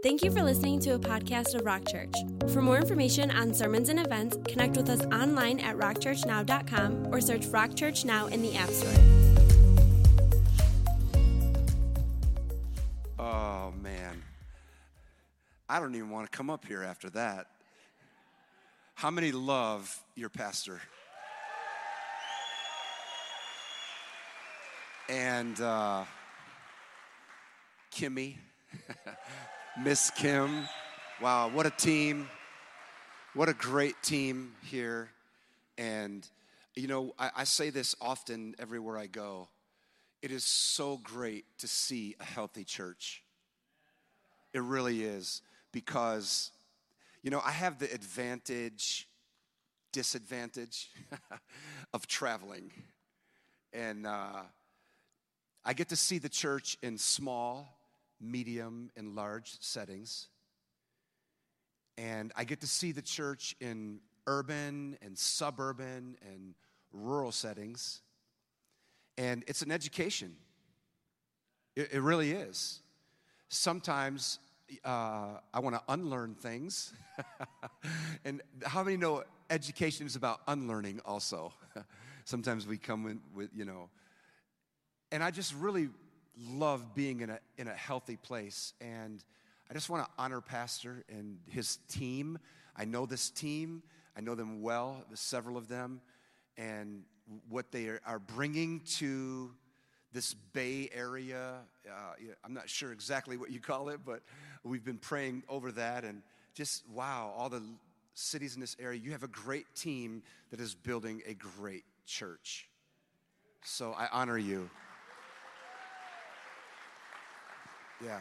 Thank you for listening to a podcast of Rock Church. For more information on sermons and events, connect with us online at rockchurchnow.com or search Rock Church Now in the App Store. Oh, man. I don't even want to come up here after that. How many love your pastor? And uh, Kimmy, Miss Kim. Wow, what a team. What a great team here. And, you know, I, I say this often everywhere I go. It is so great to see a healthy church. It really is because, you know, I have the advantage, disadvantage of traveling. And uh, I get to see the church in small, medium, and large settings. And I get to see the church in urban and suburban and rural settings. And it's an education. It, it really is. Sometimes uh, I want to unlearn things. and how many know education is about unlearning also? Sometimes we come in with, you know, and I just really love being in a, in a healthy place. And I just want to honor Pastor and his team. I know this team, I know them well, several of them, and what they are bringing to this Bay Area. Uh, I'm not sure exactly what you call it, but we've been praying over that. And just wow, all the cities in this area, you have a great team that is building a great church. So I honor you. Yeah.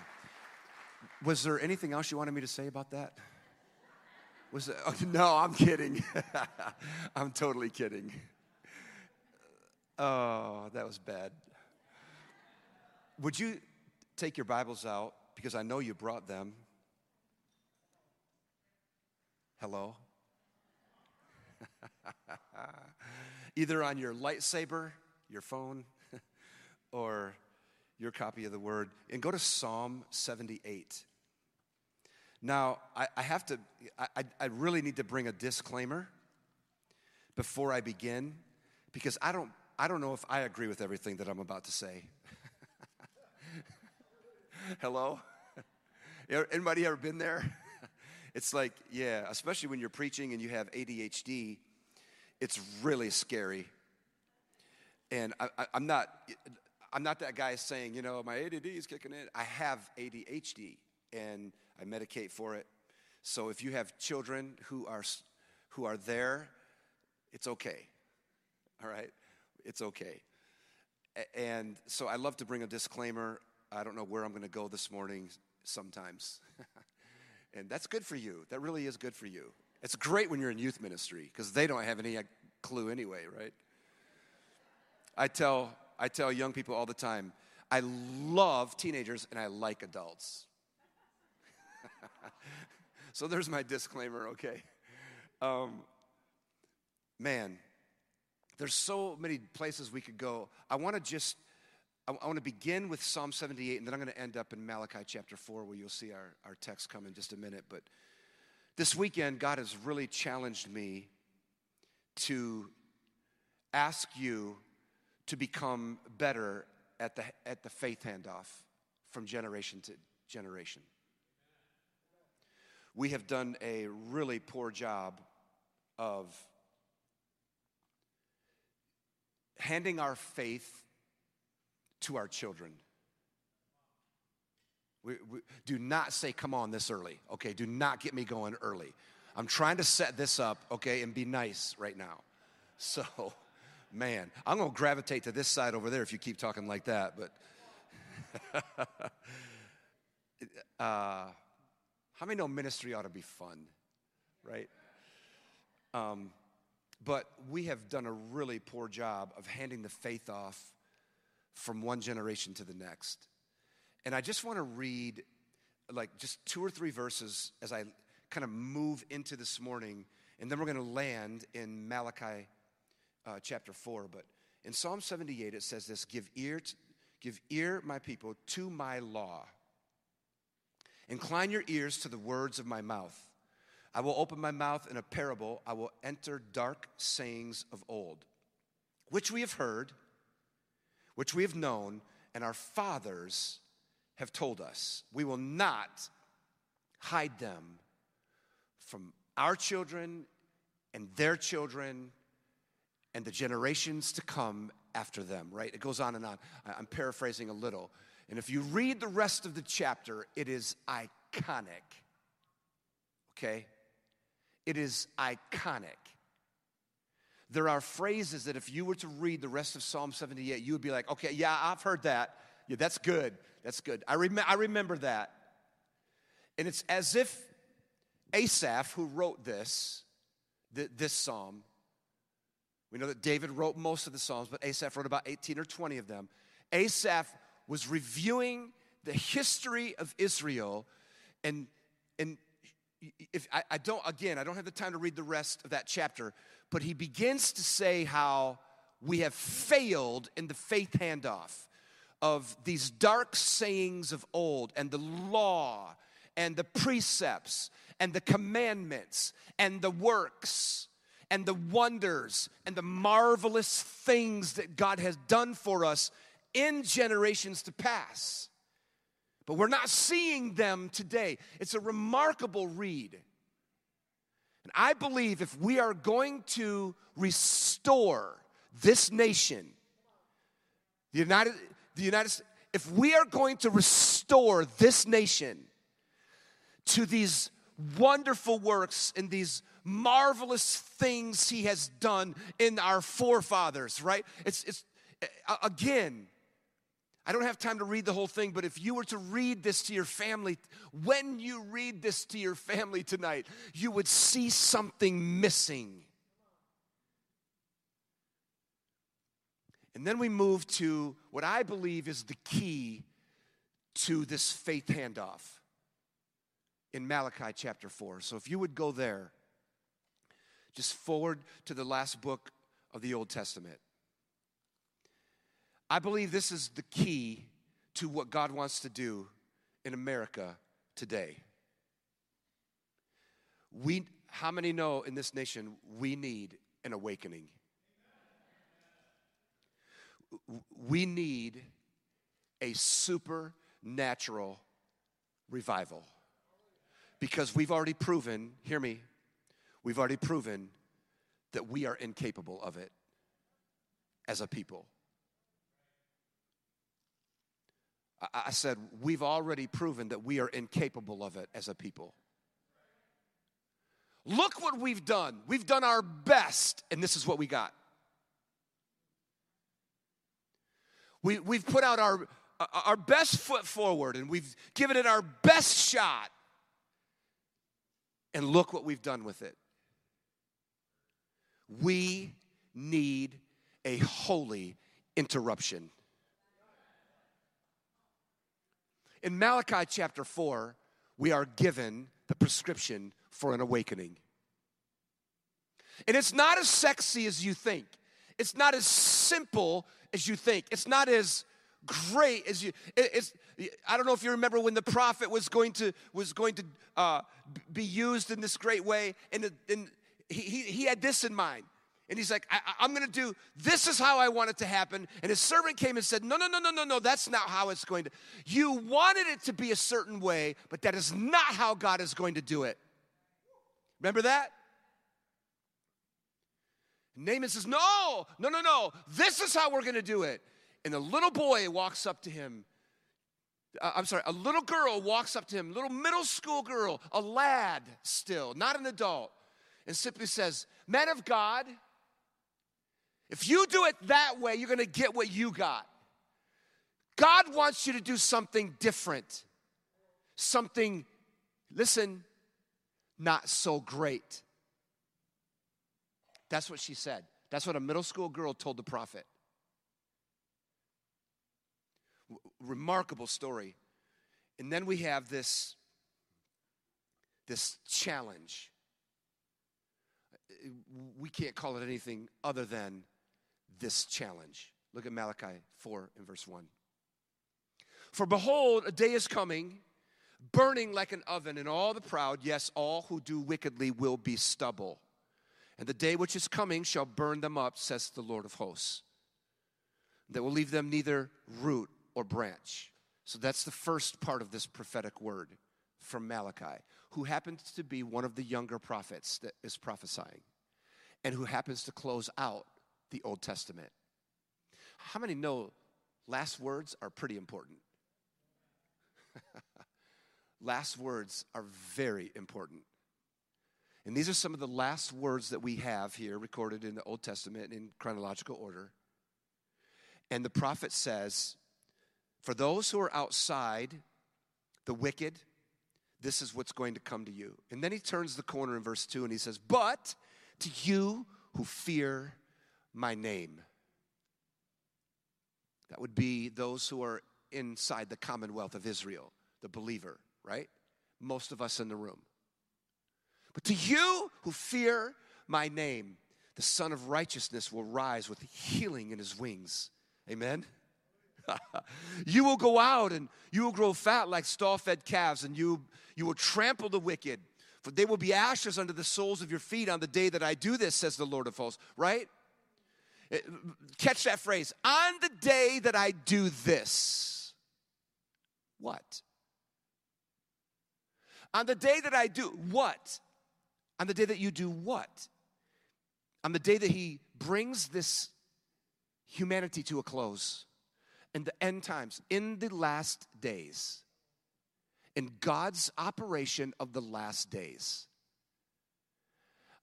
Was there anything else you wanted me to say about that? Was it, oh, no, I'm kidding. I'm totally kidding. Oh, that was bad. Would you take your Bibles out because I know you brought them? Hello? Either on your lightsaber, your phone, or your copy of the word and go to Psalm 78. Now, I, I have to, I, I really need to bring a disclaimer before I begin because I don't, I don't know if I agree with everything that I'm about to say. Hello? Anybody ever been there? It's like, yeah, especially when you're preaching and you have ADHD, it's really scary. And I, am not, I'm not that guy saying, you know, my ADD is kicking in. I have ADHD and I medicate for it. So if you have children who are who are there, it's okay. All right? It's okay. And so I love to bring a disclaimer. I don't know where I'm going to go this morning sometimes. and that's good for you. That really is good for you. It's great when you're in youth ministry because they don't have any uh, clue anyway, right? I tell I tell young people all the time I love teenagers and I like adults. so there's my disclaimer, okay? Um, man, there's so many places we could go. I want to just, I, want to begin with Psalm 78, and then I'm going to end up in Malachi chapter 4, where you'll see our, our text come in just a minute. But this weekend, God has really challenged me to ask you to become better at the, at the faith handoff from generation to generation. We have done a really poor job of handing our faith to our children. We, we, do not say, come on, this early, okay? Do not get me going early. I'm trying to set this up, okay, and be nice right now. So, man, I'm going to gravitate to this side over there if you keep talking like that. But uh, how many know ministry ought to be fun, right? Um, but we have done a really poor job of handing the faith off from one generation to the next. And I just want to read like just two or three verses as I kind of move into this morning, and then we're going to land in Malachi uh, chapter 4, but in Psalm 78 it says this Give ear, to, give ear, my people, to my law, Incline your ears to the words of my mouth. I will open my mouth in a parable. I will enter dark sayings of old, which we have heard, which we have known, and our fathers have told us. We will not hide them from our children and their children and the generations to come after them, right? It goes on and on. I'm paraphrasing a little. And if you read the rest of the chapter, it is iconic. Okay? It is iconic. There are phrases that if you were to read the rest of Psalm 78, you would be like, okay, yeah, I've heard that. Yeah, that's good. That's good. I, rem- I remember that. And it's as if Asaph, who wrote this, th- this psalm, we know that David wrote most of the Psalms, but Asaph wrote about 18 or 20 of them. Asaph was reviewing the history of Israel, and, and if I, I don't, again, I don't have the time to read the rest of that chapter, but he begins to say how we have failed in the faith handoff of these dark sayings of old and the law and the precepts and the commandments and the works and the wonders and the marvelous things that God has done for us in generations to pass. But we're not seeing them today. It's a remarkable read. And I believe if we are going to restore this nation, the United, the United States, if we are going to restore this nation to these wonderful works and these marvelous things he has done in our forefathers, right? It's, it's again, I don't have time to read the whole thing, but if you were to read this to your family, when you read this to your family tonight, you would see something missing. And then we move to what I believe is the key to this faith handoff in Malachi chapter 4. So if you would go there, just forward to the last book of the Old Testament. I believe this is the key to what God wants to do in America today. We, how many know in this nation we need an awakening? We need a supernatural revival because we've already proven, hear me, We've already proven that we are incapable of it as a people. I said, we've already proven that we are incapable of it as a people. Look what we've done. We've done our best, and this is what we got. We, we've put out our, our best foot forward, and we've given it our best shot. And look what we've done with it. We need a holy interruption. In Malachi chapter 4, we are given the prescription for an awakening. And it's not as sexy as you think. It's not as simple as you think. It's not as great as you it's i don't know if you remember when the prophet was going to was going to uh, be used in this great way and, and he, he, had this in mind. And he's like, I, am to do, this is how I want it to happen. And his servant came and said, No, no, no, no, no, no, that's not how it's going to. You wanted it to be a certain way, but that is not how God is going to do it. Remember that? Naaman says, No, no, no, no, this is how we're going to do it. And a little boy walks up to him. Uh, I'm sorry, a little girl walks up to him, little middle school girl, a lad still, not an adult and simply says, Man of God, if you do it that way, you're gonna get what you got. God wants you to do something different, something, listen, not so great. That's what she said. That's what a middle school girl told the prophet. Remarkable story. And then we have this, this challenge we can't call it anything other than this challenge. Look at Malachi 4 and verse 1. For behold, a day is coming, burning like an oven, and all the proud, yes, all who do wickedly will be stubble. And the day which is coming shall burn them up, says the Lord of hosts. That will leave them neither root or branch. So that's the first part of this prophetic word from Malachi, who happens to be one of the younger prophets that is prophesying, and who happens to close out the Old Testament. How many know last words are pretty important? last words are very important. And these are some of the last words that we have here recorded in the Old Testament in chronological order. And the prophet says, For those who are outside, the wicked, this is what's going to come to you. And then he turns the corner in verse 2 and he says, But to you who fear my name. That would be those who are inside the commonwealth of Israel, the believer, right? Most of us in the room. But to you who fear my name, the Sun of Righteousness will rise with healing in his wings. Amen. you will go out and you will grow fat like stall fed calves, and you, you will trample the wicked. For they will be ashes under the soles of your feet on the day that I do this, says the Lord of hosts. Right? Eh, catch that phrase. On the day that I do this. What? On the day that I do what? On the day that you do what? On the day that he brings this humanity to a close in the end times, in the last days, in God's operation of the last days.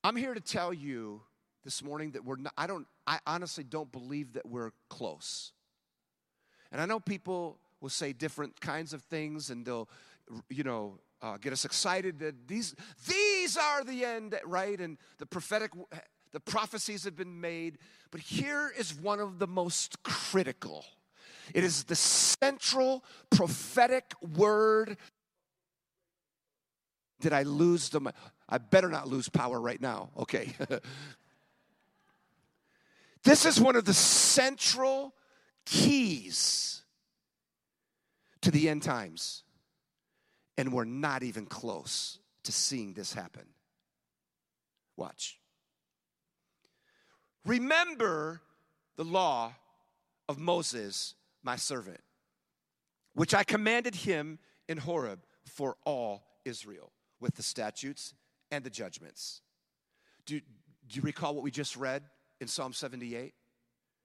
I'm here to tell you this morning that we're not, I don't, I honestly don't believe that we're close. And I know people will say different kinds of things and they'll, you know, uh, get us excited that these these are the end, right? And the prophetic, the prophecies have been made. But here is one of the most critical. It is the central prophetic word. Did I lose the? I better not lose power right now. Okay. this is one of the central keys to the end times. And we're not even close to seeing this happen. Watch. Remember the law of Moses, my servant, which I commanded him in Horeb for all Israel, with the statutes and the judgments. Do, do you recall what we just read in Psalm 78?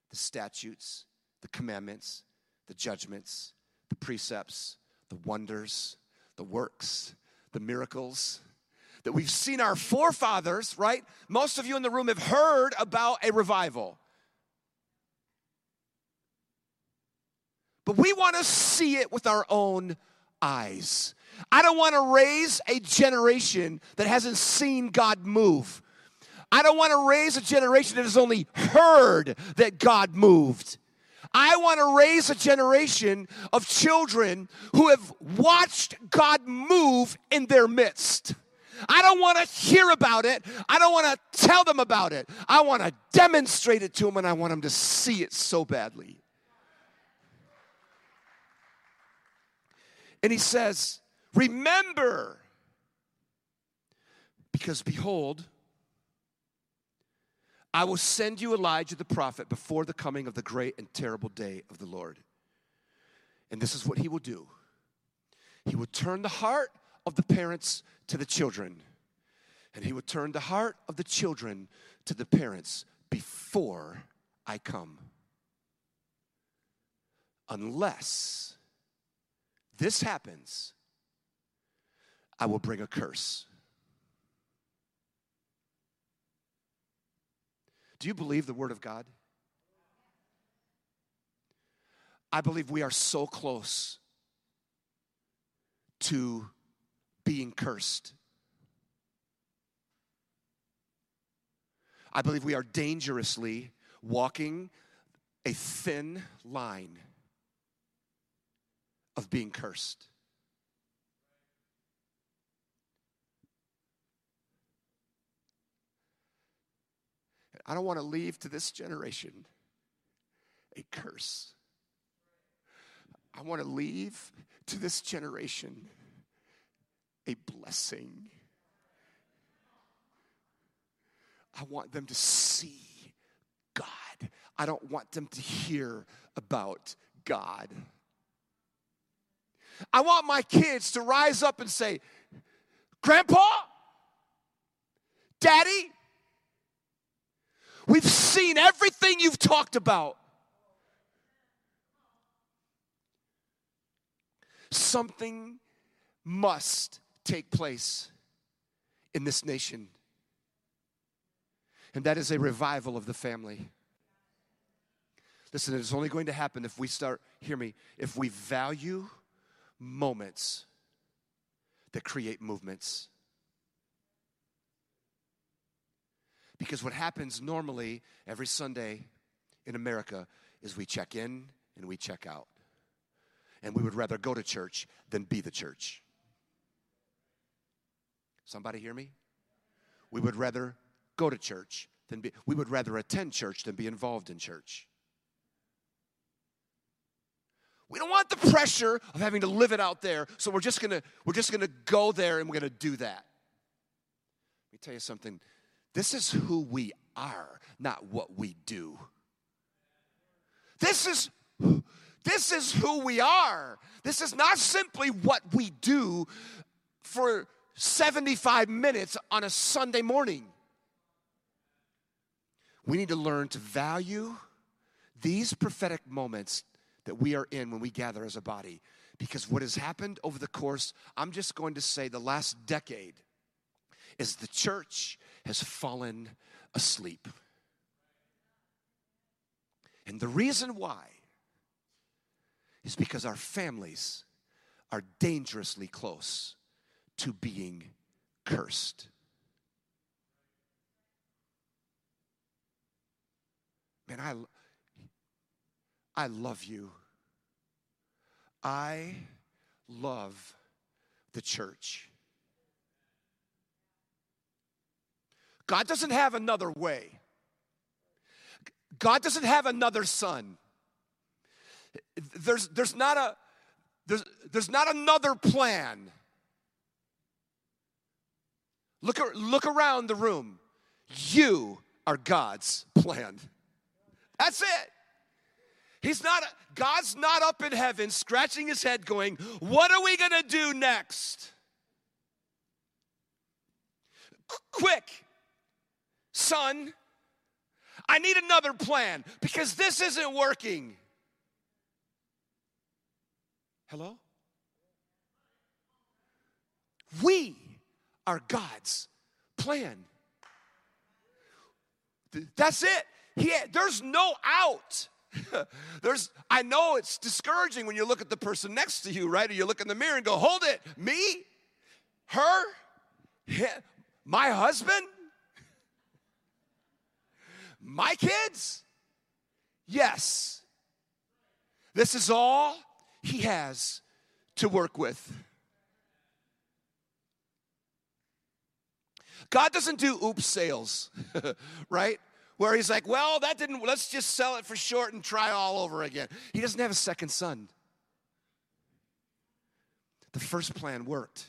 The statutes, the commandments, the judgments, the precepts, the wonders, the works, the miracles that we've seen our forefathers, right? Most of you in the room have heard about a revival. But we want to see it with our own eyes. I don't want to raise a generation that hasn't seen God move. I don't want to raise a generation that has only heard that God moved. I want to raise a generation of children who have watched God move in their midst. I don't want to hear about it. I don't want to tell them about it. I want to demonstrate it to them and I want them to see it so badly. And he says, Remember, because behold, I will send you Elijah the prophet before the coming of the great and terrible day of the Lord. And this is what he will do He will turn the heart of the parents to the children, and he will turn the heart of the children to the parents before I come. Unless this happens, I will bring a curse. Do you believe the Word of God? I believe we are so close to being cursed. I believe we are dangerously walking a thin line of being cursed. I don't want to leave to this generation a curse. I want to leave to this generation a blessing. I want them to see God. I don't want them to hear about God. I want my kids to rise up and say, Grandpa, Daddy, we've seen everything you've talked about. Something must take place in this nation, and that is a revival of the family. Listen, it's only going to happen if we start, hear me, if we value moments that create movements. Because what happens normally every Sunday in America is we check in and we check out. And we would rather go to church than be the church. Somebody hear me? We would rather go to church than be, we would rather attend church than be involved in church. We don't want the pressure of having to live it out there, so we're just gonna we're just gonna go there and we're gonna do that. Let me tell you something. This is who we are, not what we do. This is this is who we are. This is not simply what we do for 75 minutes on a Sunday morning. We need to learn to value these prophetic moments that we are in when we gather as a body. Because what has happened over the course, I'm just going to say the last decade, is the church has fallen asleep. And the reason why is because our families are dangerously close to being cursed. Man, I, I love you. I love the church. God doesn't have another way. God doesn't have another son. There's, there's, not a, there's, there's not another plan. Look, look around the room. You are God's plan. That's it. He's not, God's not up in heaven scratching his head going, What are we gonna do next? quick, son, I need another plan because this isn't working. Hello? We are God's plan. That's it. He, there's no out. There's, I know it's discouraging when you look at the person next to you, right? Or you look in the mirror and go, hold it, me, her, my husband, my kids? Yes. This is all he has to work with. God doesn't do oops sales, right? Where he's like, well, that didn't, let's just sell it for short and try all over again. He doesn't have a second son. The first plan worked.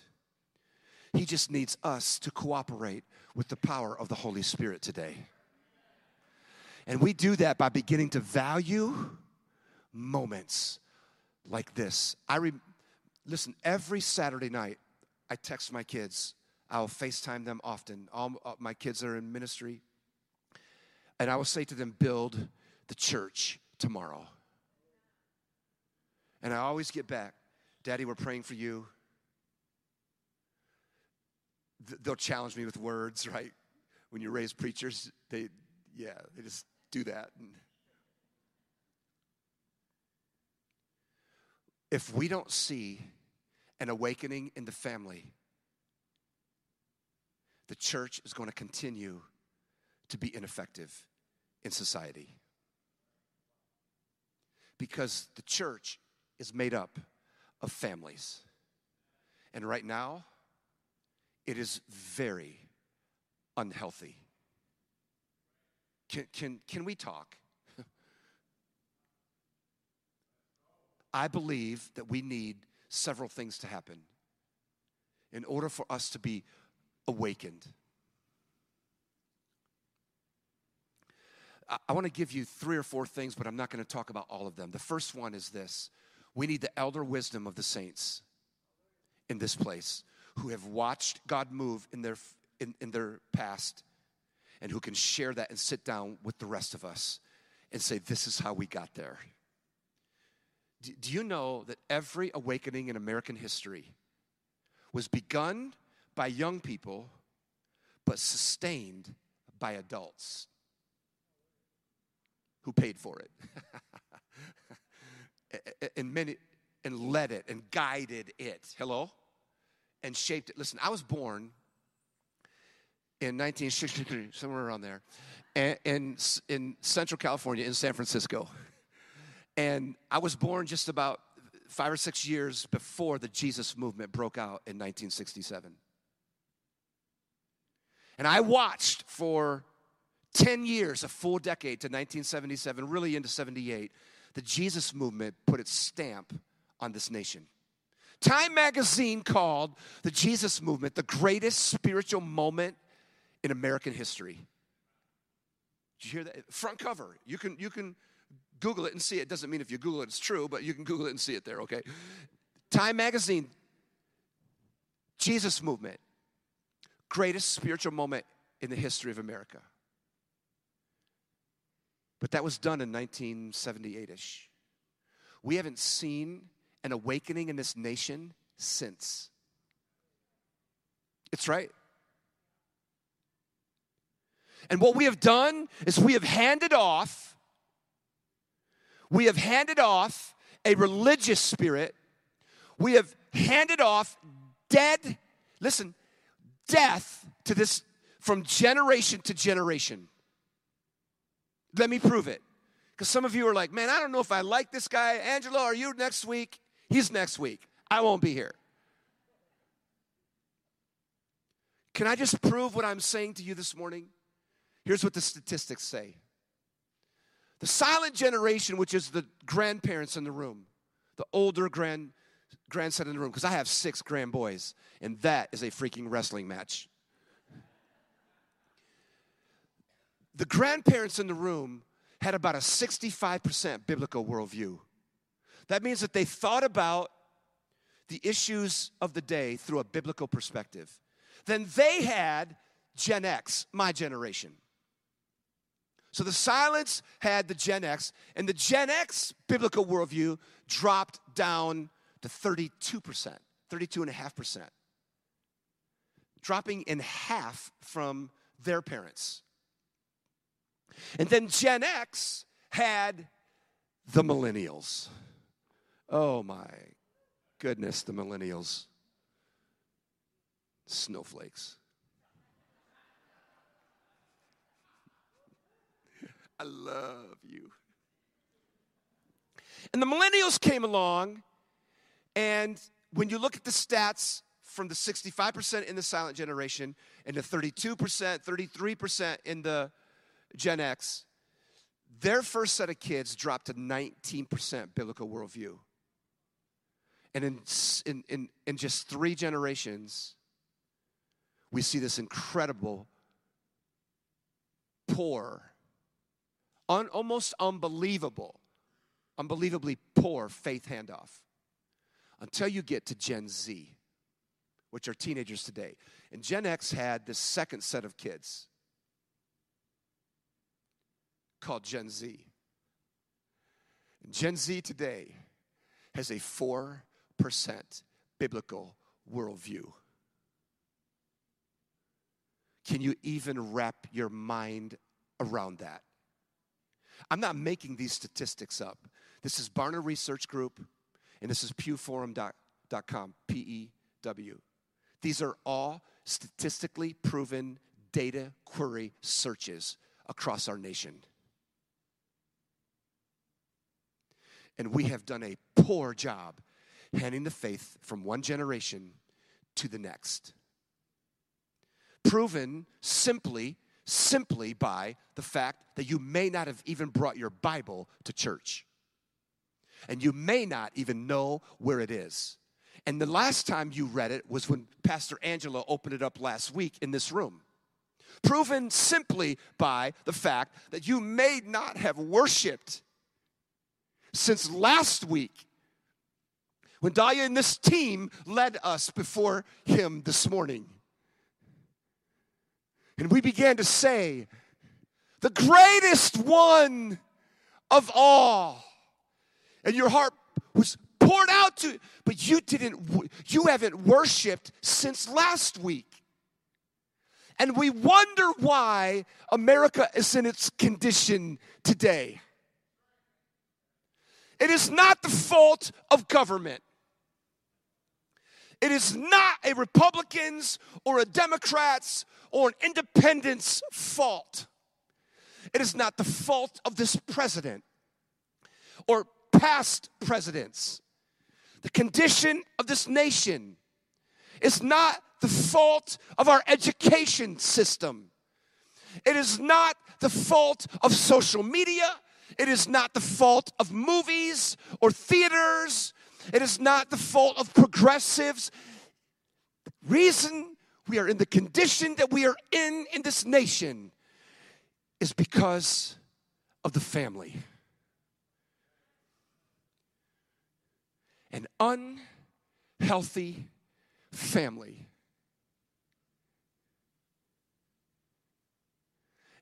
He just needs us to cooperate with the power of the Holy Spirit today. And we do that by beginning to value moments like this. I re- listen, every Saturday night, I text my kids. I'll FaceTime them often. All uh, my kids are in ministry. And I will say to them, build the church tomorrow. And I always get back, Daddy, we're praying for you. They'll challenge me with words, right? When you raise preachers, they, yeah, they just do that. If we don't see an awakening in the family, the church is going to continue to be ineffective in society. Because the church is made up of families. And right now, it is very unhealthy. Can, can, can we talk? I believe that we need several things to happen in order for us to be awakened. I, I want to give you three or four things, but I'm not going to talk about all of them. The first one is this we need the elder wisdom of the saints in this place who have watched God move in their, in, in their past and who can share that and sit down with the rest of us and say, This is how we got there. Do, do you know that every awakening in American history was begun by young people but sustained by adults who paid for it? and many and led it and guided it. Hello? And shaped it. Listen, I was born in 1963, somewhere around there, in, in Central California, in San Francisco. And I was born just about five or six years before the Jesus movement broke out in 1967. And I watched for 10 years, a full decade to 1977, really into 78, the Jesus movement put its stamp on this nation. Time magazine called the Jesus movement the greatest spiritual moment in American history. Did you hear that? Front cover. You can, you can Google it and see it. Doesn't mean if you Google it, it's true, but you can Google it and see it there, okay? Time magazine, Jesus movement, greatest spiritual moment in the history of America. But that was done in 1978 ish. We haven't seen an awakening in this nation since. It's right. And what we have done is we have handed off, we have handed off a religious spirit. We have handed off dead, listen, death to this from generation to generation. Let me prove it. Because some of you are like, man, I don't know if I like this guy. Angelo, are you next week? He's next week. I won't be here. Can I just prove what I'm saying to you this morning? Here's what the statistics say the silent generation, which is the grandparents in the room, the older grand grandson in the room, because I have six grand boys, and that is a freaking wrestling match. The grandparents in the room had about a 65% biblical worldview. That means that they thought about the issues of the day through a biblical perspective. Then they had Gen X, my generation. So the silence had the Gen X, and the Gen X biblical worldview dropped down to 32%, 32.5%, dropping in half from their parents. And then Gen X had the millennials. Oh my goodness, the millennials. Snowflakes. I love you. And the millennials came along, and when you look at the stats from the 65% in the silent generation and the 32%, 33% in the Gen X, their first set of kids dropped to 19% biblical worldview. And in, in, in, in just three generations, we see this incredible, poor, un, almost unbelievable, unbelievably poor faith handoff until you get to Gen Z, which are teenagers today. And Gen X had this second set of kids called Gen Z. Gen Z today has a 4% biblical worldview. Can you even wrap your mind around that? I'm not making these statistics up. This is Barna Research Group, and this is pewforum.com, P E W. These are all statistically proven data query searches across our nation. And we have done a poor job handing the faith from one generation to the next. Proven simply, simply by the fact that you may not have even brought your Bible to church. And you may not even know where it is. And the last time you read it was when Pastor Angela opened it up last week in this room. Proven simply by the fact that you may not have worshiped since last week when Dahlia and this team led us before him this morning. And we began to say, the greatest one of all. And your heart was poured out to, but you didn't, you haven't worshiped since last week. And we wonder why America is in its condition today. It is not the fault of government. It is not a Republican's or a Democrat's or an independent's fault. It is not the fault of this president or past presidents. The condition of this nation is not the fault of our education system. It is not the fault of social media. It is not the fault of movies or theaters. It is not the fault of progressives. The reason we are in the condition that we are in in this nation is because of the family. An unhealthy family.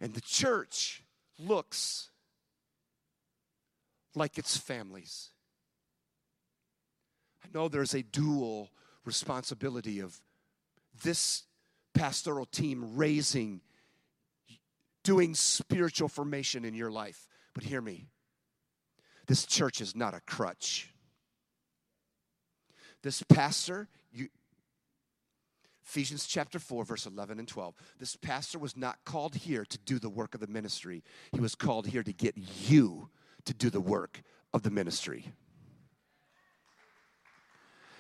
And the church looks like its families. I know there's a dual responsibility of this pastoral team raising, doing spiritual formation in your life. But hear me this church is not a crutch. This pastor, you, Ephesians chapter 4, verse 11 and 12. This pastor was not called here to do the work of the ministry, he was called here to get you to do the work of the ministry.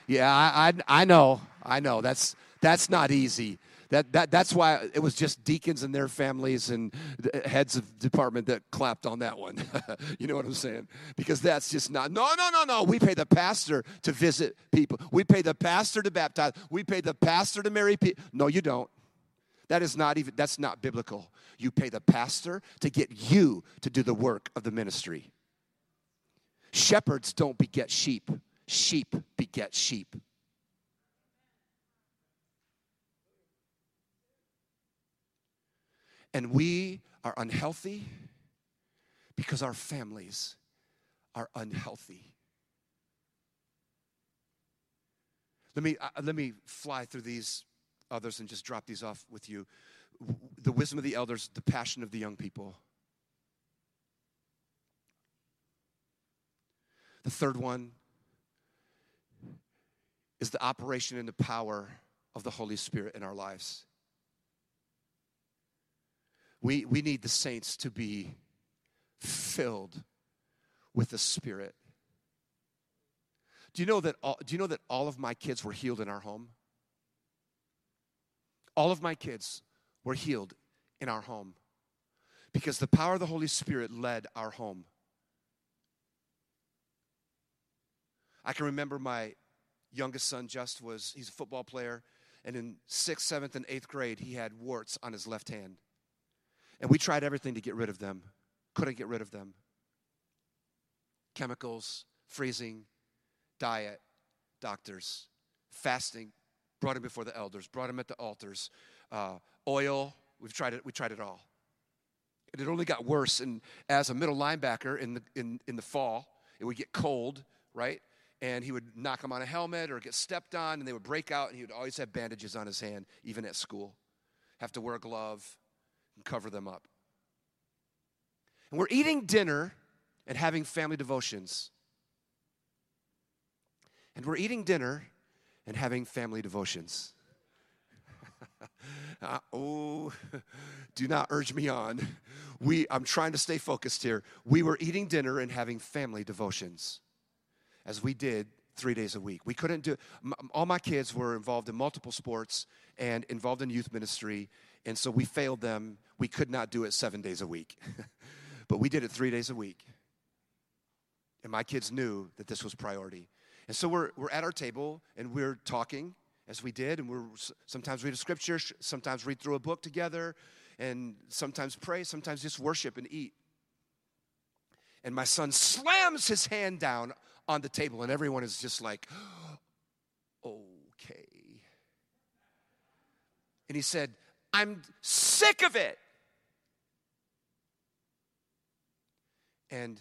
Yeah, I, I, I know, I know. That's that's not easy. That, that, that's why it was just deacons and their families and heads of department that clapped on that one. you know what I'm saying? Because that's just not, no, no, no, no. We pay the pastor to visit people. We pay the pastor to baptize. We pay the pastor to marry people. No, you don't. That is not even, that's not biblical. You pay the pastor to get you to do the work of the ministry. Shepherds don't beget sheep, sheep beget sheep. And we are unhealthy because our families are unhealthy. Let me, uh, let me fly through these others and just drop these off with you. The wisdom of the elders, the passion of the young people. The third one is the operation and the power of the Holy Spirit in our lives. We, we need the saints to be filled with the Spirit. Do you know that all, do you know that all of my kids were healed in our home? All of my kids were healed in our home because the power of the Holy Spirit led our home. I can remember my youngest son, Just, was he's a football player, and in sixth, seventh, and eighth grade, he had warts on his left hand. And we tried everything to get rid of them, couldn't get rid of them. Chemicals, freezing, diet, doctors, fasting, brought him before the elders, brought him at the altars, uh, oil, we've tried it, we tried it all. And it only got worse. And as a middle linebacker in the, in, in the fall, it would get cold, right? And he would knock him on a helmet or get stepped on, and they would break out, and he would always have bandages on his hand, even at school. Have to wear a glove and cover them up. And we're eating dinner and having family devotions. And we're eating dinner and having family devotions. uh, oh, do not urge me on. We, I'm trying to stay focused here. We were eating dinner and having family devotions as we did three days a week. We couldn't do, all my kids were involved in multiple sports and involved in youth ministry, and so we failed them. We could not do it seven days a week, but we did it three days a week. And my kids knew that this was priority. And so we're, we're at our table and we're talking as we did, and we're sometimes read a scripture, sometimes read through a book together, and sometimes pray, sometimes just worship and eat. And my son slams his hand down on the table, and everyone is just like, okay. And he said, I'm sick of it. And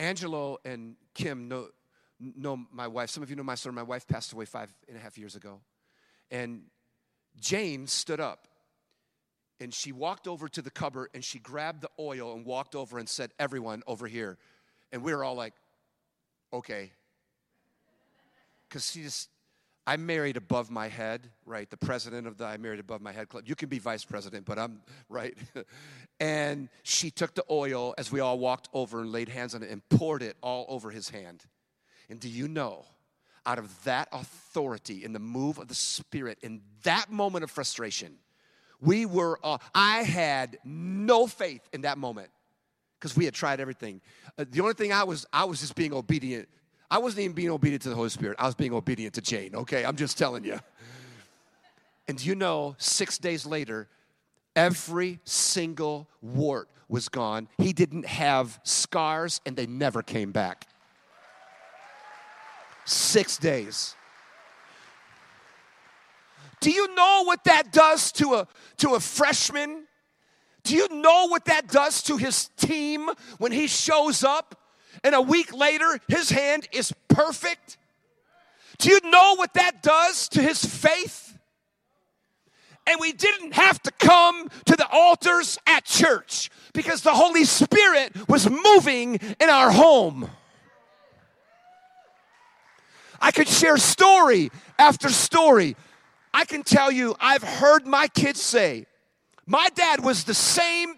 Angelo and Kim know, know my wife. Some of you know my story. My wife passed away five and a half years ago. And Jane stood up and she walked over to the cupboard and she grabbed the oil and walked over and said, Everyone over here. And we were all like, Okay. Because she just, I married above my head, right? The president of the I married above my head club. You can be vice president, but I'm right. and she took the oil as we all walked over and laid hands on it and poured it all over his hand. And do you know, out of that authority in the move of the Spirit, in that moment of frustration, we were, uh, I had no faith in that moment because we had tried everything. Uh, the only thing I was, I was just being obedient. I wasn't even being obedient to the Holy Spirit. I was being obedient to Jane, okay? I'm just telling you. And do you know, six days later, every single wart was gone. He didn't have scars, and they never came back. Six days. Do you know what that does to a, to a freshman? Do you know what that does to his team when he shows up and a week later his hand is perfect? Do you know what that does to his faith? And we didn't have to come to the altars at church because the Holy Spirit was moving in our home. I could share story after story I can tell you, I've heard my kids say, my dad was the same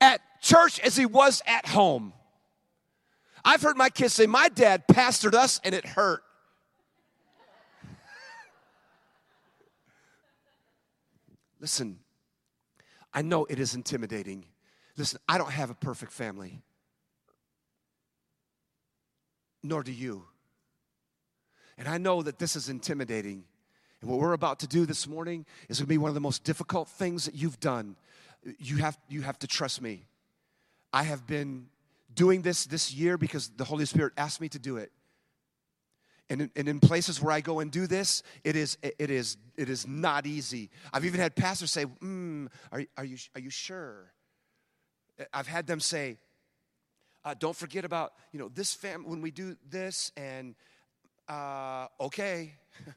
at church as he was at home. I've heard my kids say, my dad pastored us and it hurt. Listen, I know it is intimidating. Listen, I don't have a perfect family, nor do you. And I know that this is intimidating. And what we're about to do this morning is going to be one of the most difficult things that you've done. You have, you have to trust me. I have been doing this this year because the Holy Spirit asked me to do it. And in, and in places where I go and do this, it is, it is, it is not easy. I've even had pastors say, mm, are, are, you, are you sure? I've had them say, uh, don't forget about, you know, this family, when we do this, and uh, okay.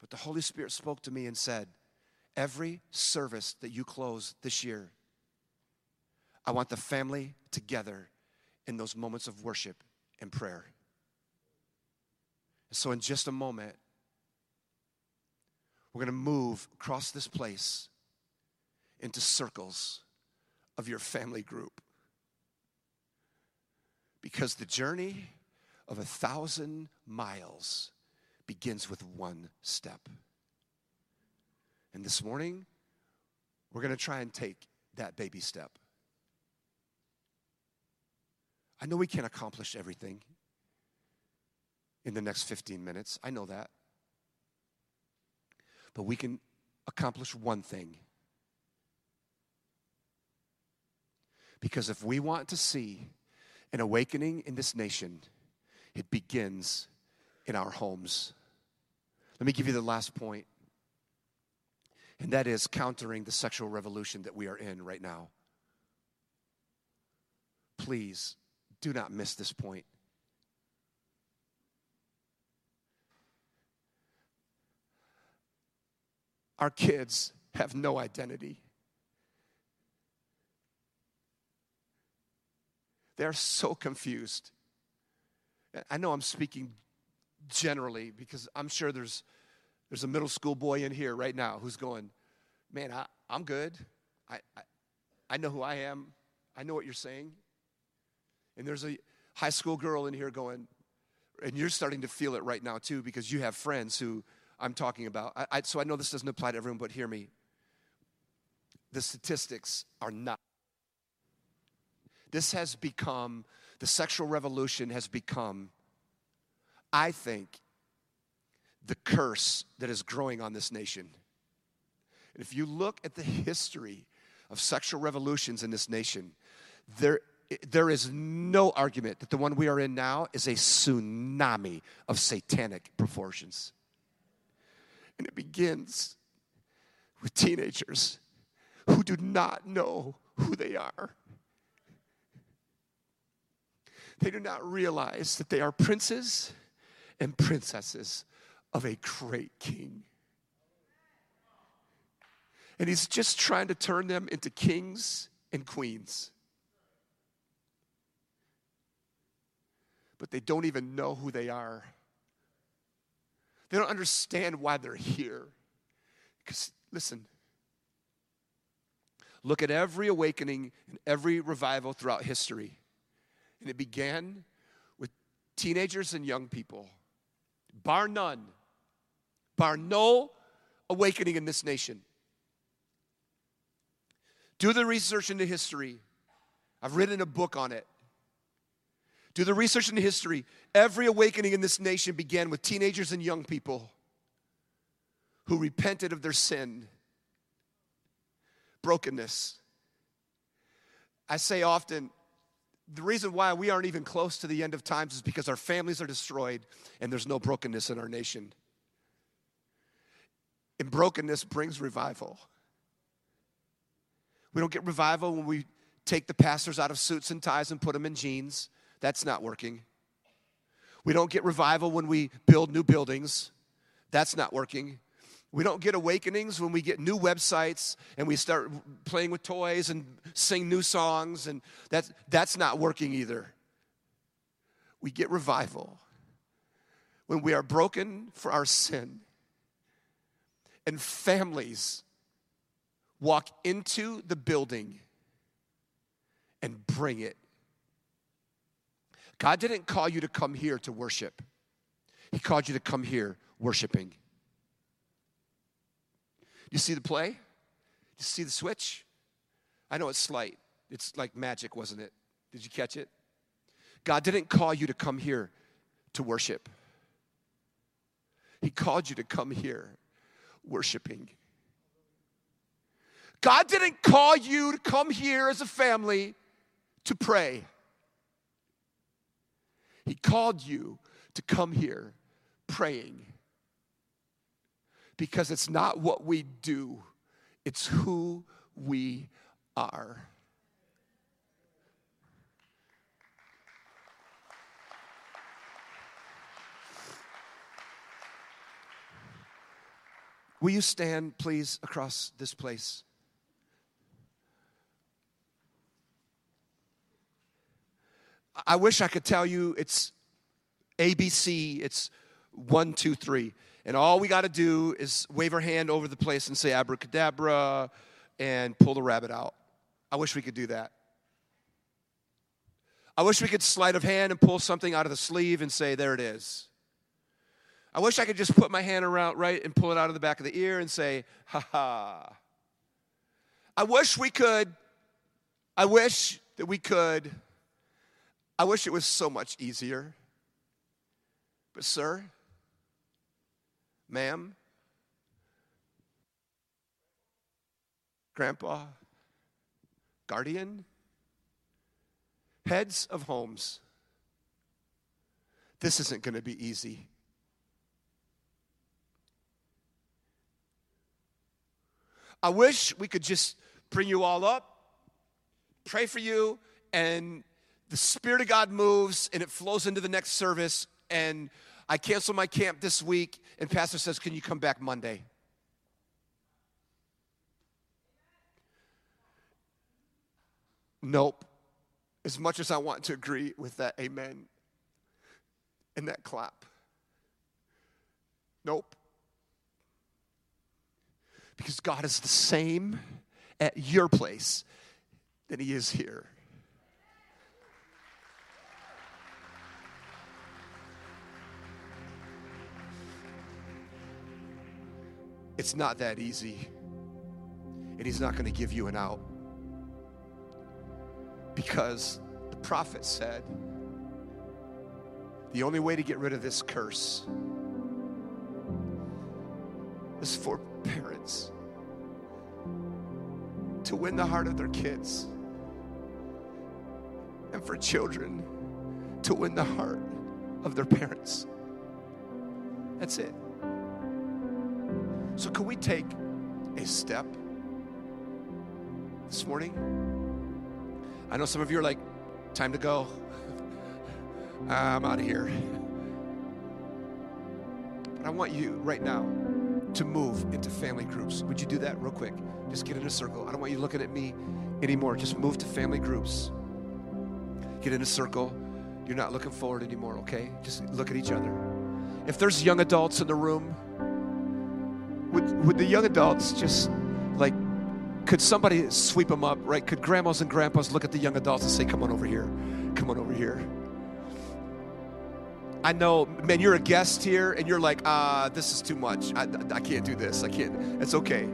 But the Holy Spirit spoke to me and said, Every service that you close this year, I want the family together in those moments of worship and prayer. So, in just a moment, we're going to move across this place into circles of your family group. Because the journey of a thousand miles begins with one step. And this morning, we're going to try and take that baby step. I know we can't accomplish everything in the next 15 minutes. I know that. But we can accomplish one thing. Because if we want to see an awakening in this nation, it begins in our homes. Let me give you the last point, and that is countering the sexual revolution that we are in right now. Please do not miss this point. Our kids have no identity. They're so confused. I know I'm speaking generally because I'm sure there's there's a middle school boy in here right now who's going, man, I, I'm good. I, I, I know who I am. I know what you're saying. And there's a high school girl in here going, and you're starting to feel it right now too because you have friends who I'm talking about. I, I, so I know this doesn't apply to everyone, but hear me. The statistics are not. This has become, the sexual revolution has become I think, the curse that is growing on this nation. And if you look at the history of sexual revolutions in this nation, there, there is no argument that the one we are in now is a tsunami of satanic proportions. And it begins with teenagers who do not know who they are. They do not realize that they are princes and princesses of a great king. And he's just trying to turn them into kings and queens. But they don't even know who they are. They don't understand why they're here. Because, listen, look at every awakening and every revival throughout history. And it began with teenagers and young people, bar none, bar no awakening in this nation. Do the research into history. I've written a book on it. Do the research into history. Every awakening in this nation began with teenagers and young people who repented of their sin, brokenness. I say often, the reason why we aren't even close to the end of times is because our families are destroyed and there's no brokenness in our nation. And brokenness brings revival. We don't get revival when we take the pastors out of suits and ties and put them in jeans. That's not working. We don't get revival when we build new buildings. That's not working. We don't get awakenings when we get new websites and we start playing with toys and sing new songs, and that's, that's not working either. We get revival when we are broken for our sin and families walk into the building and bring it. God didn't call you to come here to worship, He called you to come here worshiping. You see the play? You see the switch? I know it's slight. It's like magic, wasn't it? Did you catch it? God didn't call you to come here to worship. He called you to come here worshiping. God didn't call you to come here as a family to pray. He called you to come here praying. Because it's not what we do, it's who we are. Will you stand, please, across this place? I wish I could tell you it's ABC, it's one, two, three. And all we got to do is wave our hand over the place and say abracadabra and pull the rabbit out. I wish we could do that. I wish we could sleight of hand and pull something out of the sleeve and say, there it is. I wish I could just put my hand around right and pull it out of the back of the ear and say, ha ha. I wish we could, I wish that we could I wish it was so much easier. But, sir, ma'am, grandpa, guardian, heads of homes, this isn't going to be easy. I wish we could just bring you all up, pray for you, and the Spirit of God moves and it flows into the next service. And I cancel my camp this week, and Pastor says, Can you come back Monday? Nope. As much as I want to agree with that, amen, and that clap. Nope. Because God is the same at your place than He is here. It's not that easy. And He's not going to give you an out. Because the prophet said The only way to get rid of this curse is for parents to win the heart of their kids and for children to win the heart of their parents. That's it. So, can we take a step this morning? I know some of you are like, time to go. I'm out of here. But I want you right now to move into family groups. Would you do that real quick? Just get in a circle. I don't want you looking at me anymore. Just move to family groups. Get in a circle. You're not looking forward anymore, okay? Just look at each other. If there's young adults in the room, would, would the young adults just like, could somebody sweep them up, right? Could grandmas and grandpas look at the young adults and say, come on over here, come on over here? I know, man, you're a guest here and you're like, ah, uh, this is too much. I, I can't do this. I can't. It's okay.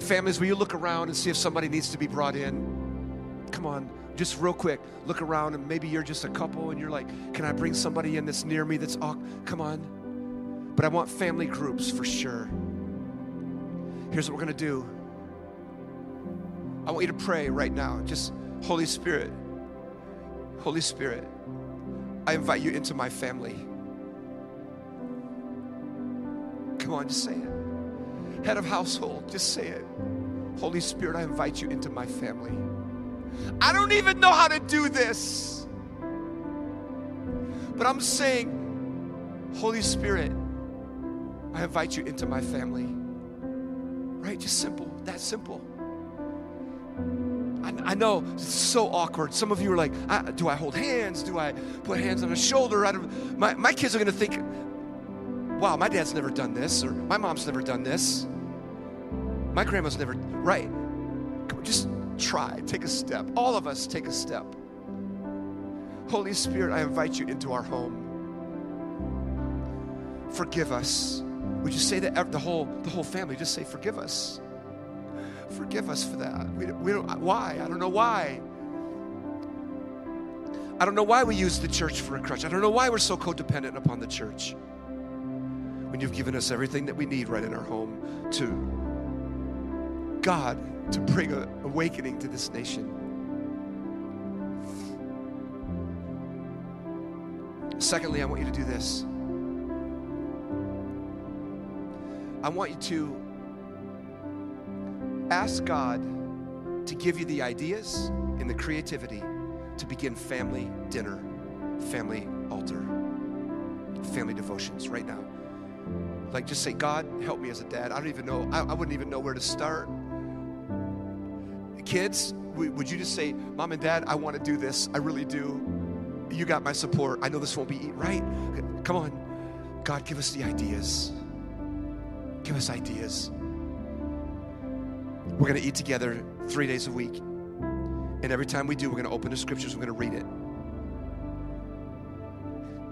Families, will you look around and see if somebody needs to be brought in? Come on, just real quick, look around and maybe you're just a couple and you're like, can I bring somebody in that's near me that's, oh, come on. But I want family groups for sure. Here's what we're going to do I want you to pray right now. Just, Holy Spirit, Holy Spirit, I invite you into my family. Come on, just say it. Head of household, just say it. Holy Spirit, I invite you into my family. I don't even know how to do this. But I'm saying, Holy Spirit, I invite you into my family. Right? Just simple. That simple. I, I know it's so awkward. Some of you are like, I, do I hold hands? Do I put hands on a shoulder? I don't, my, my kids are going to think, wow, my dad's never done this, or my mom's never done this. My grandma's never, right. Just try, take a step. All of us take a step. Holy Spirit, I invite you into our home. Forgive us. Would you say that the whole the whole family just say forgive us? Forgive us for that. We, we don't, uh, why? I don't know why. I don't know why we use the church for a crutch. I don't know why we're so codependent upon the church. When you've given us everything that we need right in our home to God to bring an awakening to this nation. Secondly, I want you to do this. I want you to ask God to give you the ideas and the creativity to begin family dinner, family altar, family devotions right now. Like, just say, God, help me as a dad. I don't even know, I, I wouldn't even know where to start. Kids, would you just say, Mom and Dad, I want to do this. I really do. You got my support. I know this won't be right. Come on. God, give us the ideas. Give us ideas. We're going to eat together three days a week. And every time we do, we're going to open the scriptures, we're going to read it.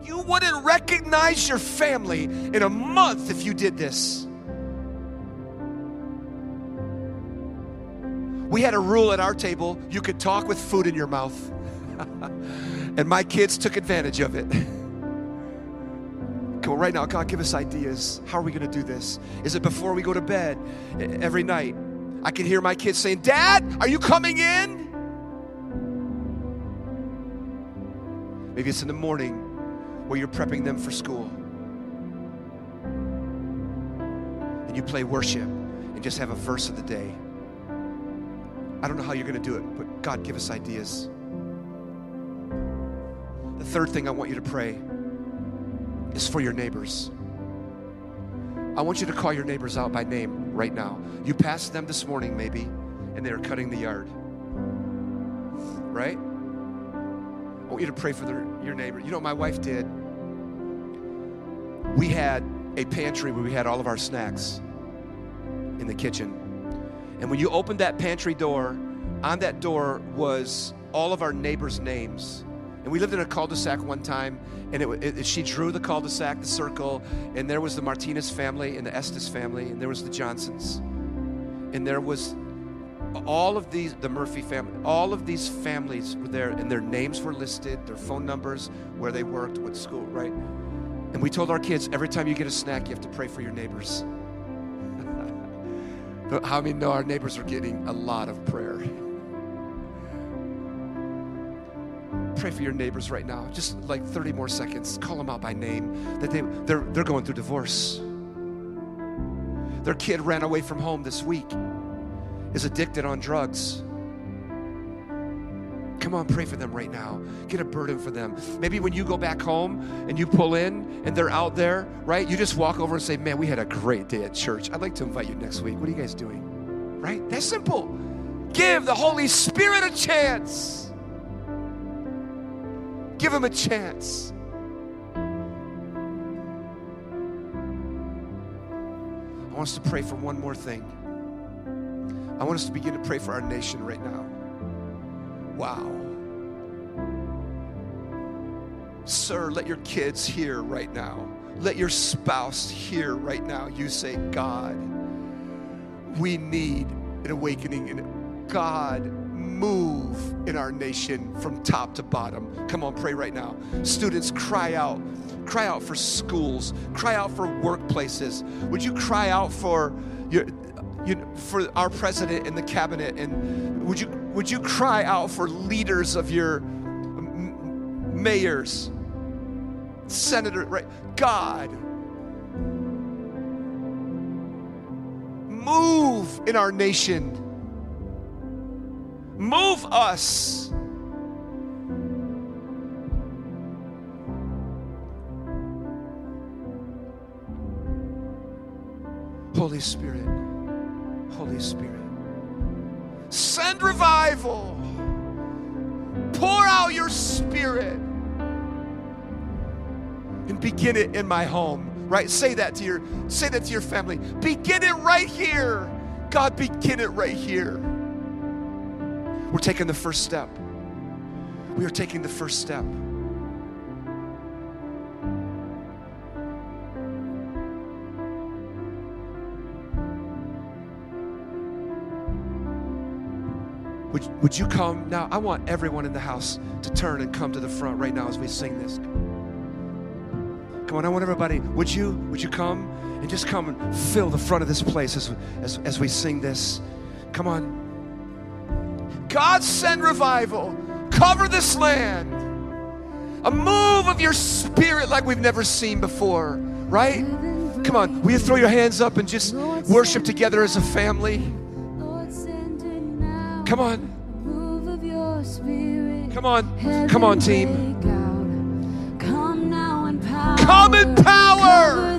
You wouldn't recognize your family in a month if you did this. We had a rule at our table you could talk with food in your mouth. and my kids took advantage of it. On, right now, God, give us ideas. How are we going to do this? Is it before we go to bed every night? I can hear my kids saying, Dad, are you coming in? Maybe it's in the morning where you're prepping them for school. And you play worship and just have a verse of the day. I don't know how you're going to do it, but God, give us ideas. The third thing I want you to pray is for your neighbors. I want you to call your neighbors out by name right now. You passed them this morning, maybe, and they are cutting the yard. Right? I want you to pray for their, your neighbor. You know, my wife did. We had a pantry where we had all of our snacks in the kitchen. And when you opened that pantry door, on that door was all of our neighbors' names. And we lived in a cul-de-sac one time, and it, it, she drew the cul-de-sac, the circle, and there was the Martinez family and the Estes family, and there was the Johnsons, and there was all of these, the Murphy family, all of these families were there and their names were listed, their phone numbers, where they worked, what school, right? And we told our kids every time you get a snack, you have to pray for your neighbors. how many know our neighbors are getting a lot of prayer? Pray for your neighbors right now. Just like 30 more seconds. Call them out by name. That they, they're, they're going through divorce. Their kid ran away from home this week, is addicted on drugs. Come on, pray for them right now. Get a burden for them. Maybe when you go back home and you pull in and they're out there, right? You just walk over and say, Man, we had a great day at church. I'd like to invite you next week. What are you guys doing? Right? That's simple. Give the Holy Spirit a chance. Give him a chance. I want us to pray for one more thing. I want us to begin to pray for our nation right now. Wow. Sir, let your kids hear right now. Let your spouse hear right now. You say, God, we need an awakening. And God, move in our nation from top to bottom. Come on, pray right now. Students, cry out. Cry out for schools. Cry out for workplaces. Would you cry out for your you for our president and the cabinet and would you would you cry out for leaders of your mayors senator right god move in our nation move us Holy Spirit. Holy Spirit. Send revival. Pour out your spirit and begin it in my home. Right? Say that to your say that to your family. Begin it right here. God, begin it right here. We're taking the first step. We are taking the first step. Would, would you come now? I want everyone in the house to turn and come to the front right now as we sing this. Come on, I want everybody. Would you would you come and just come and fill the front of this place as as, as we sing this? Come on. God send revival. Cover this land. A move of your spirit like we've never seen before, right? Come on, will you throw your hands up and just worship together as a family? Come on. Come on. Come on, team. Come in power.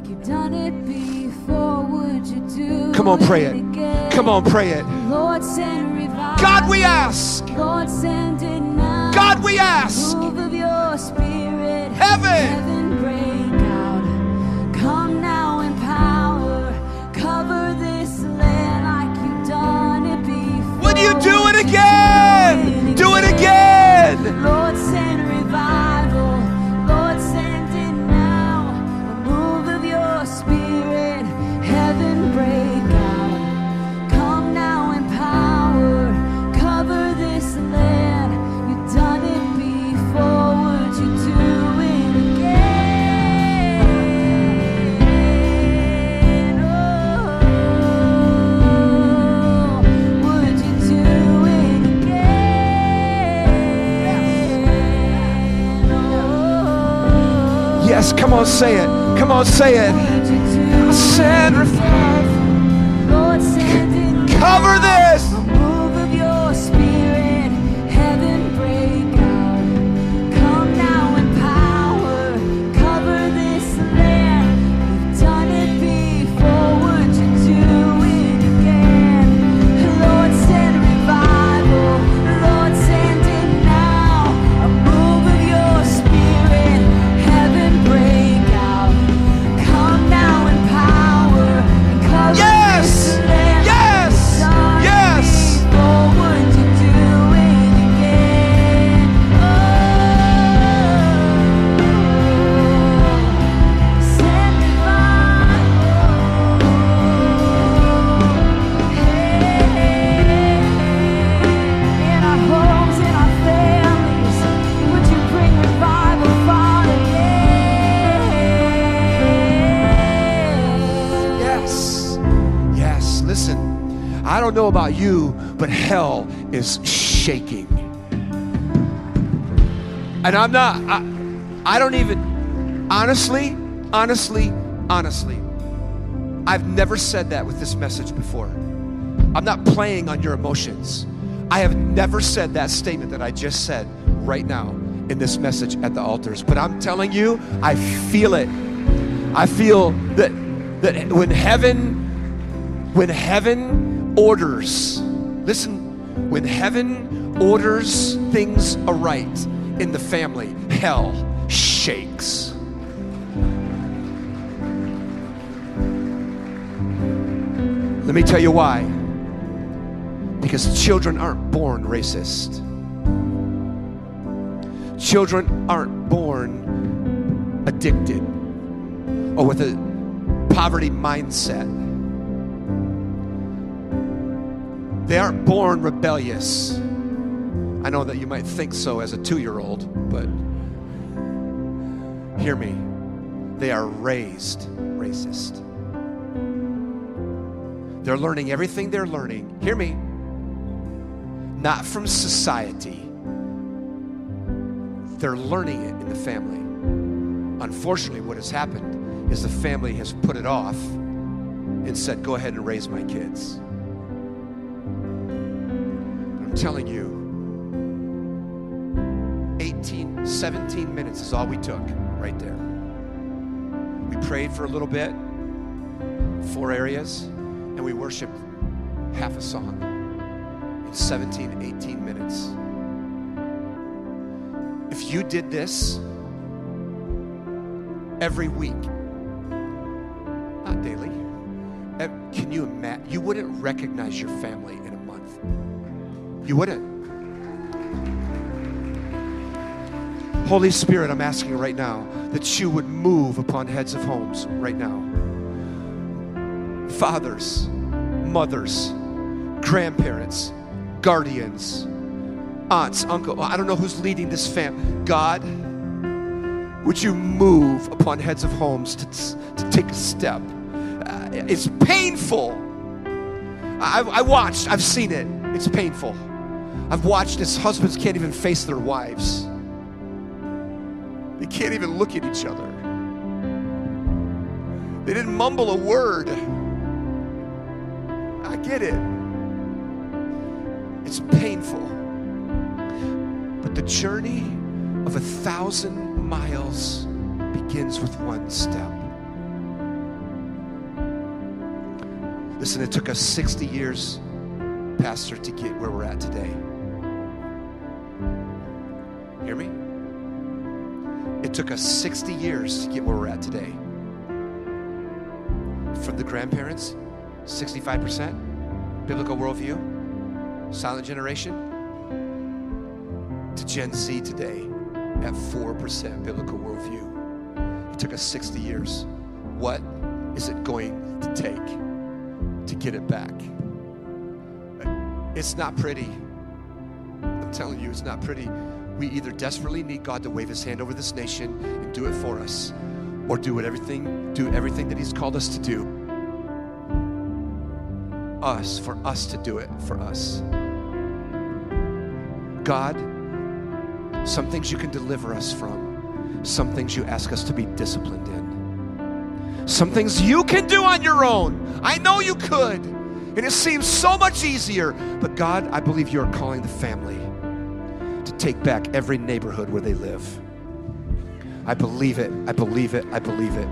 Like you've done it before. Would you do Come on, pray it. again? Come on, pray it. Lord, send revival. God, we ask. Lord, send it now. God, we ask. Move of your spirit. Heaven. Heaven break out. Come now in power. Cover this land like you've done it before. Would you do it again? Do it again. Lord, come on, say it. Come on, say it. you Send revival. Cover this. About you, but hell is shaking. And I'm not, I, I don't even, honestly, honestly, honestly, I've never said that with this message before. I'm not playing on your emotions. I have never said that statement that I just said right now in this message at the altars. But I'm telling you, I feel it. I feel that that when heaven when heaven orders, listen, when heaven orders things aright in the family, hell shakes. Let me tell you why. Because children aren't born racist. Children aren't born addicted or with a poverty mindset. They aren't born rebellious. I know that you might think so as a two year old, but hear me. They are raised racist. They're learning everything they're learning. Hear me. Not from society. They're learning it in the family. Unfortunately, what has happened is the family has put it off and said, Go ahead and raise my kids. I'm telling you, 18, 17 minutes is all we took right there. We prayed for a little bit, four areas, and we worshiped half a song in 17, 18 minutes. If you did this every week, not daily, eh, can you imagine? You wouldn't recognize your family. You wouldn't. Holy Spirit, I'm asking right now that you would move upon heads of homes right now. Fathers, mothers, grandparents, guardians, aunts, uncle. I don't know who's leading this fam. God, would you move upon heads of homes to, to take a step? Uh, it's painful. I've, I watched, I've seen it. It's painful. I've watched as husbands can't even face their wives. They can't even look at each other. They didn't mumble a word. I get it. It's painful. But the journey of a thousand miles begins with one step. Listen, it took us 60 years, Pastor, to get where we're at today. Hear me? It took us 60 years to get where we're at today. From the grandparents, 65% biblical worldview, silent generation, to Gen Z today at 4% biblical worldview. It took us 60 years. What is it going to take to get it back? It's not pretty. I'm telling you, it's not pretty. We either desperately need God to wave his hand over this nation and do it for us, or do it everything, do everything that he's called us to do. Us, for us to do it for us. God, some things you can deliver us from, some things you ask us to be disciplined in. Some things you can do on your own. I know you could. And it seems so much easier. But God, I believe you are calling the family take back every neighborhood where they live. I believe it. I believe it. I believe it.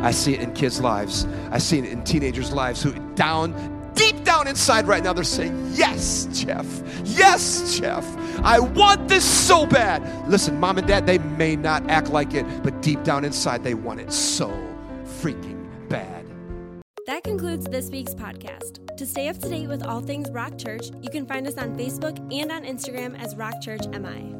I see it in kids' lives. I see it in teenagers' lives who down, deep down inside right now, they're saying, Yes, Jeff. Yes, Jeff. I want this so bad. Listen, mom and dad, they may not act like it, but deep down inside, they want it so freaking. That concludes this week's podcast. To stay up to date with all things Rock Church, you can find us on Facebook and on Instagram as Rock Church MI.